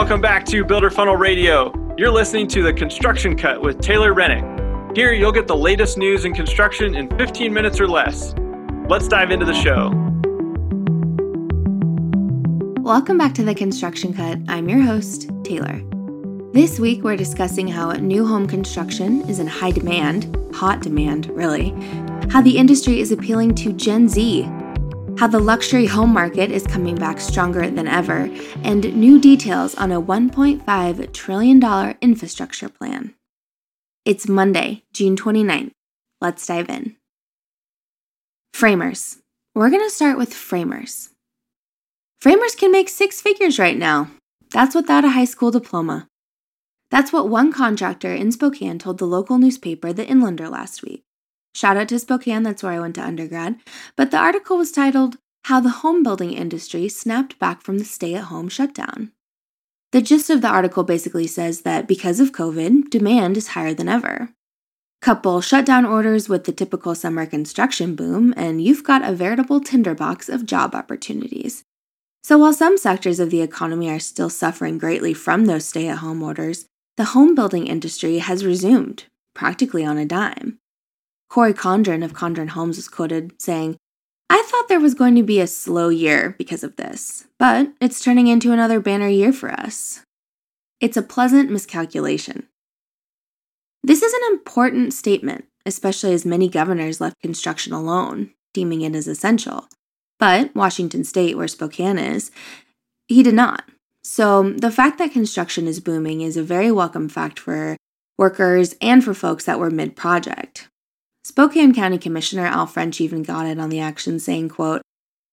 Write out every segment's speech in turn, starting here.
welcome back to Builder Funnel Radio. You're listening to the Construction Cut with Taylor Rennick. Here, you'll get the latest news in construction in 15 minutes or less. Let's dive into the show. Welcome back to the Construction Cut. I'm your host, Taylor. This week, we're discussing how new home construction is in high demand, hot demand, really, how the industry is appealing to Gen Z, how the luxury home market is coming back stronger than ever, and new details on a $1.5 trillion infrastructure plan. It's Monday, June 29th. Let's dive in. Framers. We're going to start with framers. Framers can make six figures right now. That's without a high school diploma. That's what one contractor in Spokane told the local newspaper, The Inlander, last week. Shout out to Spokane, that's where I went to undergrad. But the article was titled, How the Home Building Industry Snapped Back from the Stay at Home Shutdown. The gist of the article basically says that because of COVID, demand is higher than ever. Couple shutdown orders with the typical summer construction boom, and you've got a veritable tinderbox of job opportunities. So while some sectors of the economy are still suffering greatly from those stay at home orders, the home building industry has resumed, practically on a dime. Corey Condren of Condren Homes was quoted saying, I thought there was going to be a slow year because of this, but it's turning into another banner year for us. It's a pleasant miscalculation. This is an important statement, especially as many governors left construction alone, deeming it as essential. But Washington State, where Spokane is, he did not. So, the fact that construction is booming is a very welcome fact for workers and for folks that were mid project. Spokane County Commissioner Al French even got it on the action, saying, quote,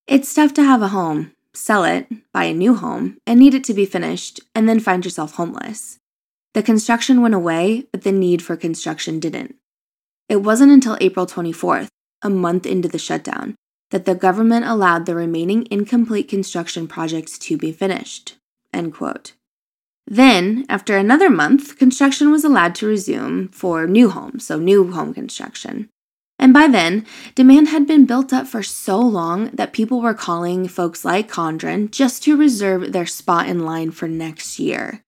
It's tough to have a home, sell it, buy a new home, and need it to be finished, and then find yourself homeless. The construction went away, but the need for construction didn't. It wasn't until April 24th, a month into the shutdown, that the government allowed the remaining incomplete construction projects to be finished. End quote. Then, after another month, construction was allowed to resume for new homes, so new home construction. And by then, demand had been built up for so long that people were calling folks like Condren just to reserve their spot in line for next year.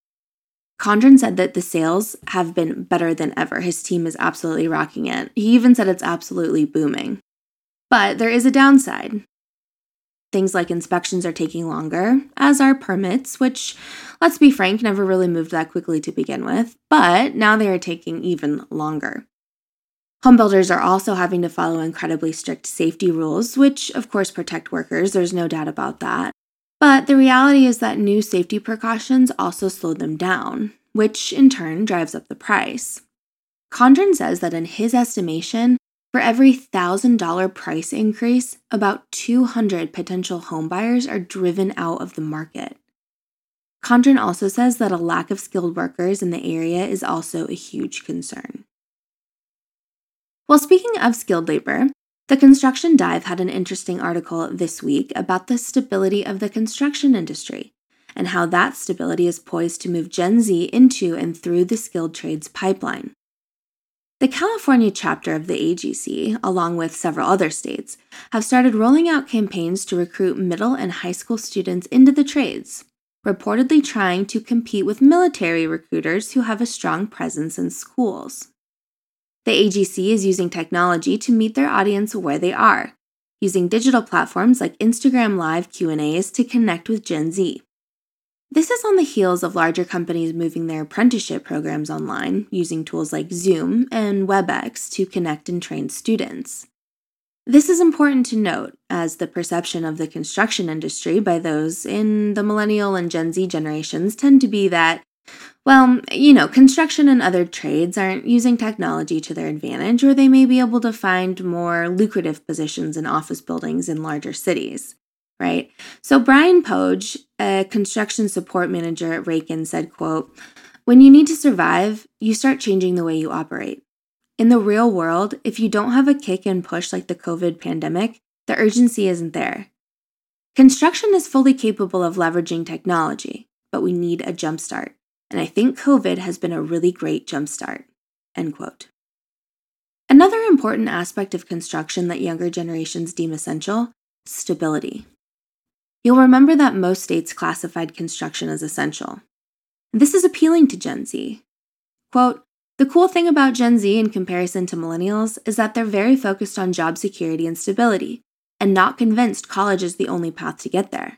Condren said that the sales have been better than ever. His team is absolutely rocking it. He even said it's absolutely booming. But there is a downside. Things like inspections are taking longer, as are permits, which, let's be frank, never really moved that quickly to begin with, but now they are taking even longer. Homebuilders are also having to follow incredibly strict safety rules, which of course protect workers, there's no doubt about that. But the reality is that new safety precautions also slow them down, which in turn drives up the price. Condren says that in his estimation, for every $1,000 price increase, about 200 potential homebuyers are driven out of the market. Condren also says that a lack of skilled workers in the area is also a huge concern. Well, speaking of skilled labor, the Construction Dive had an interesting article this week about the stability of the construction industry and how that stability is poised to move Gen Z into and through the skilled trades pipeline. The California chapter of the AGC, along with several other states, have started rolling out campaigns to recruit middle and high school students into the trades, reportedly trying to compete with military recruiters who have a strong presence in schools. The AGC is using technology to meet their audience where they are, using digital platforms like Instagram Live Q&As to connect with Gen Z. This is on the heels of larger companies moving their apprenticeship programs online using tools like Zoom and WebEx to connect and train students. This is important to note, as the perception of the construction industry by those in the millennial and Gen Z generations tend to be that, well, you know, construction and other trades aren't using technology to their advantage, or they may be able to find more lucrative positions in office buildings in larger cities right? So Brian Poge, a construction support manager at Raken, said, quote, when you need to survive, you start changing the way you operate. In the real world, if you don't have a kick and push like the COVID pandemic, the urgency isn't there. Construction is fully capable of leveraging technology, but we need a jumpstart. And I think COVID has been a really great jumpstart. End quote. Another important aspect of construction that younger generations deem essential stability. You'll remember that most states classified construction as essential. This is appealing to Gen Z. Quote, the cool thing about Gen Z in comparison to millennials is that they're very focused on job security and stability, and not convinced college is the only path to get there.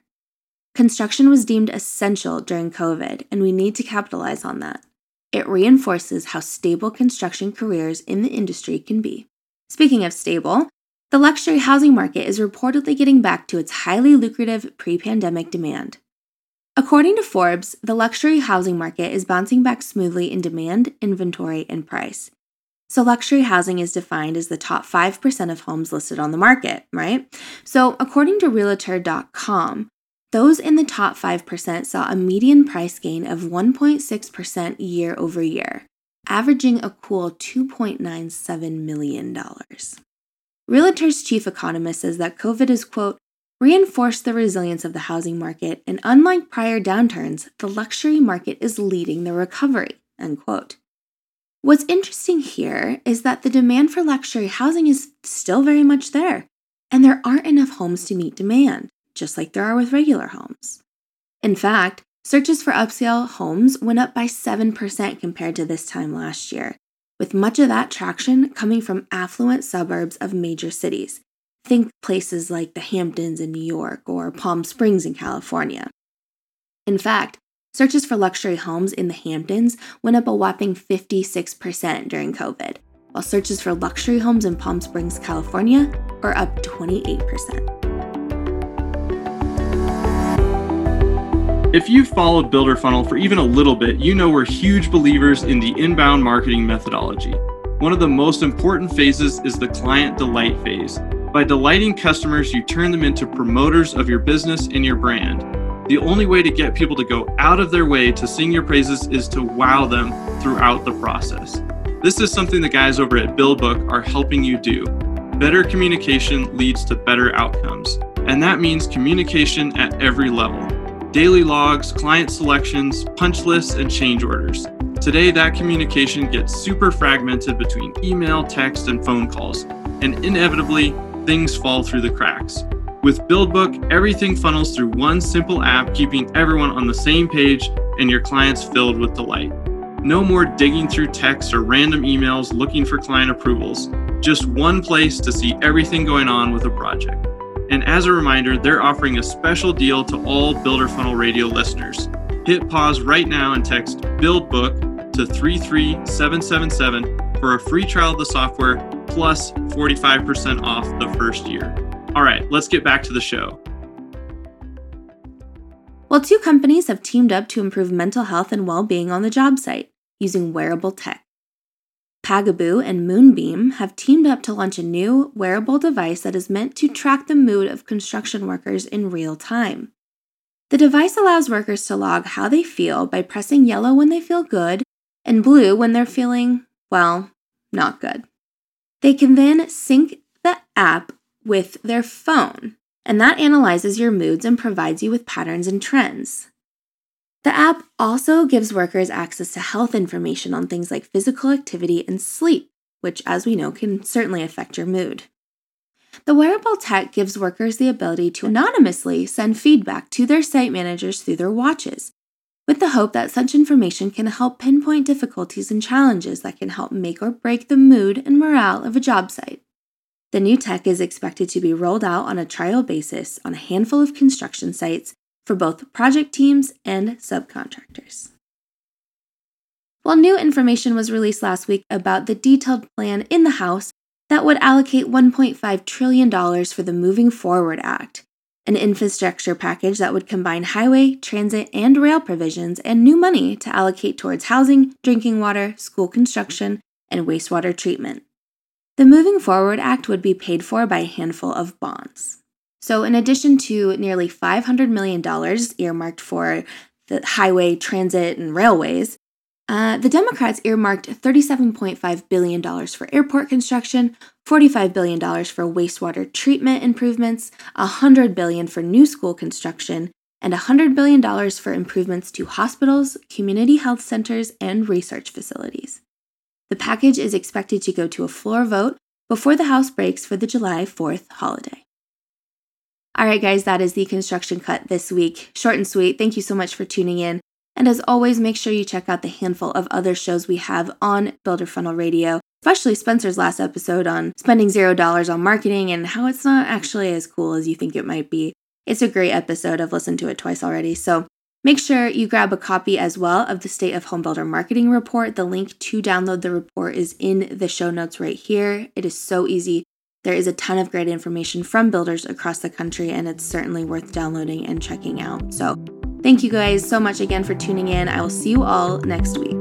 Construction was deemed essential during COVID, and we need to capitalize on that. It reinforces how stable construction careers in the industry can be. Speaking of stable, the luxury housing market is reportedly getting back to its highly lucrative pre pandemic demand. According to Forbes, the luxury housing market is bouncing back smoothly in demand, inventory, and price. So, luxury housing is defined as the top 5% of homes listed on the market, right? So, according to Realtor.com, those in the top 5% saw a median price gain of 1.6% year over year, averaging a cool $2.97 million. Realtor's chief economist says that COVID has, quote, reinforced the resilience of the housing market, and unlike prior downturns, the luxury market is leading the recovery, end quote. What's interesting here is that the demand for luxury housing is still very much there, and there aren't enough homes to meet demand just like there are with regular homes. In fact, searches for upscale homes went up by 7% compared to this time last year, with much of that traction coming from affluent suburbs of major cities. Think places like the Hamptons in New York or Palm Springs in California. In fact, searches for luxury homes in the Hamptons went up a whopping 56% during COVID, while searches for luxury homes in Palm Springs, California are up 28%. If you've followed Builder Funnel for even a little bit, you know we're huge believers in the inbound marketing methodology. One of the most important phases is the client delight phase. By delighting customers, you turn them into promoters of your business and your brand. The only way to get people to go out of their way to sing your praises is to wow them throughout the process. This is something the guys over at BuildBook are helping you do. Better communication leads to better outcomes, and that means communication at every level daily logs, client selections, punch lists, and change orders. Today, that communication gets super fragmented between email, text, and phone calls, and inevitably, things fall through the cracks. With BuildBook, everything funnels through one simple app, keeping everyone on the same page and your clients filled with delight. No more digging through text or random emails looking for client approvals. Just one place to see everything going on with a project. And as a reminder, they're offering a special deal to all Builder Funnel Radio listeners. Hit pause right now and text BuildBook to 33777 for a free trial of the software plus 45% off the first year. All right, let's get back to the show. Well, two companies have teamed up to improve mental health and well being on the job site using wearable tech. Pagabo and Moodbeam have teamed up to launch a new wearable device that is meant to track the mood of construction workers in real time. The device allows workers to log how they feel by pressing yellow when they feel good and blue when they're feeling, well, not good. They can then sync the app with their phone, and that analyzes your moods and provides you with patterns and trends. The app also gives workers access to health information on things like physical activity and sleep, which, as we know, can certainly affect your mood. The wearable tech gives workers the ability to anonymously send feedback to their site managers through their watches, with the hope that such information can help pinpoint difficulties and challenges that can help make or break the mood and morale of a job site. The new tech is expected to be rolled out on a trial basis on a handful of construction sites for both project teams and subcontractors. While new information was released last week about the detailed plan in the House that would allocate $1.5 trillion for the Moving Forward Act, an infrastructure package that would combine highway, transit, and rail provisions and new money to allocate towards housing, drinking water, school construction, and wastewater treatment. The Moving Forward Act would be paid for by a handful of bonds. So, in addition to nearly $500 million earmarked for the highway, transit, and railways, uh, the Democrats earmarked $37.5 billion for airport construction, $45 billion for wastewater treatment improvements, 100 billion for new school construction, and $100 billion for improvements to hospitals, community health centers, and research facilities. The package is expected to go to a floor vote before the House breaks for the July 4th holiday. All right, guys, that is the construction cut this week. Short and sweet. Thank you so much for tuning in. And as always, make sure you check out the handful of other shows we have on Builder Funnel Radio, especially Spencer's last episode on spending zero dollars on marketing and how it's not actually as cool as you think it might be. It's a great episode. I've listened to it twice already. So make sure you grab a copy as well of the State of Home Builder Marketing Report. The link to download the report is in the show notes right here. It is so easy. There is a ton of great information from builders across the country, and it's certainly worth downloading and checking out. So, thank you guys so much again for tuning in. I will see you all next week.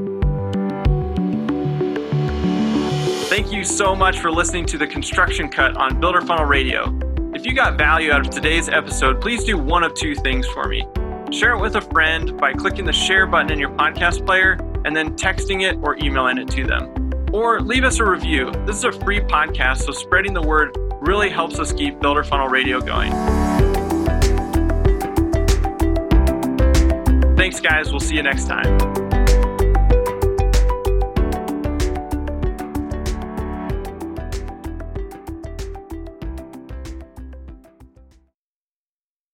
Thank you so much for listening to the Construction Cut on Builder Funnel Radio. If you got value out of today's episode, please do one of two things for me. Share it with a friend by clicking the share button in your podcast player and then texting it or emailing it to them or leave us a review. This is a free podcast, so spreading the word really helps us keep Builder Funnel Radio going. Thanks, guys. We'll see you next time.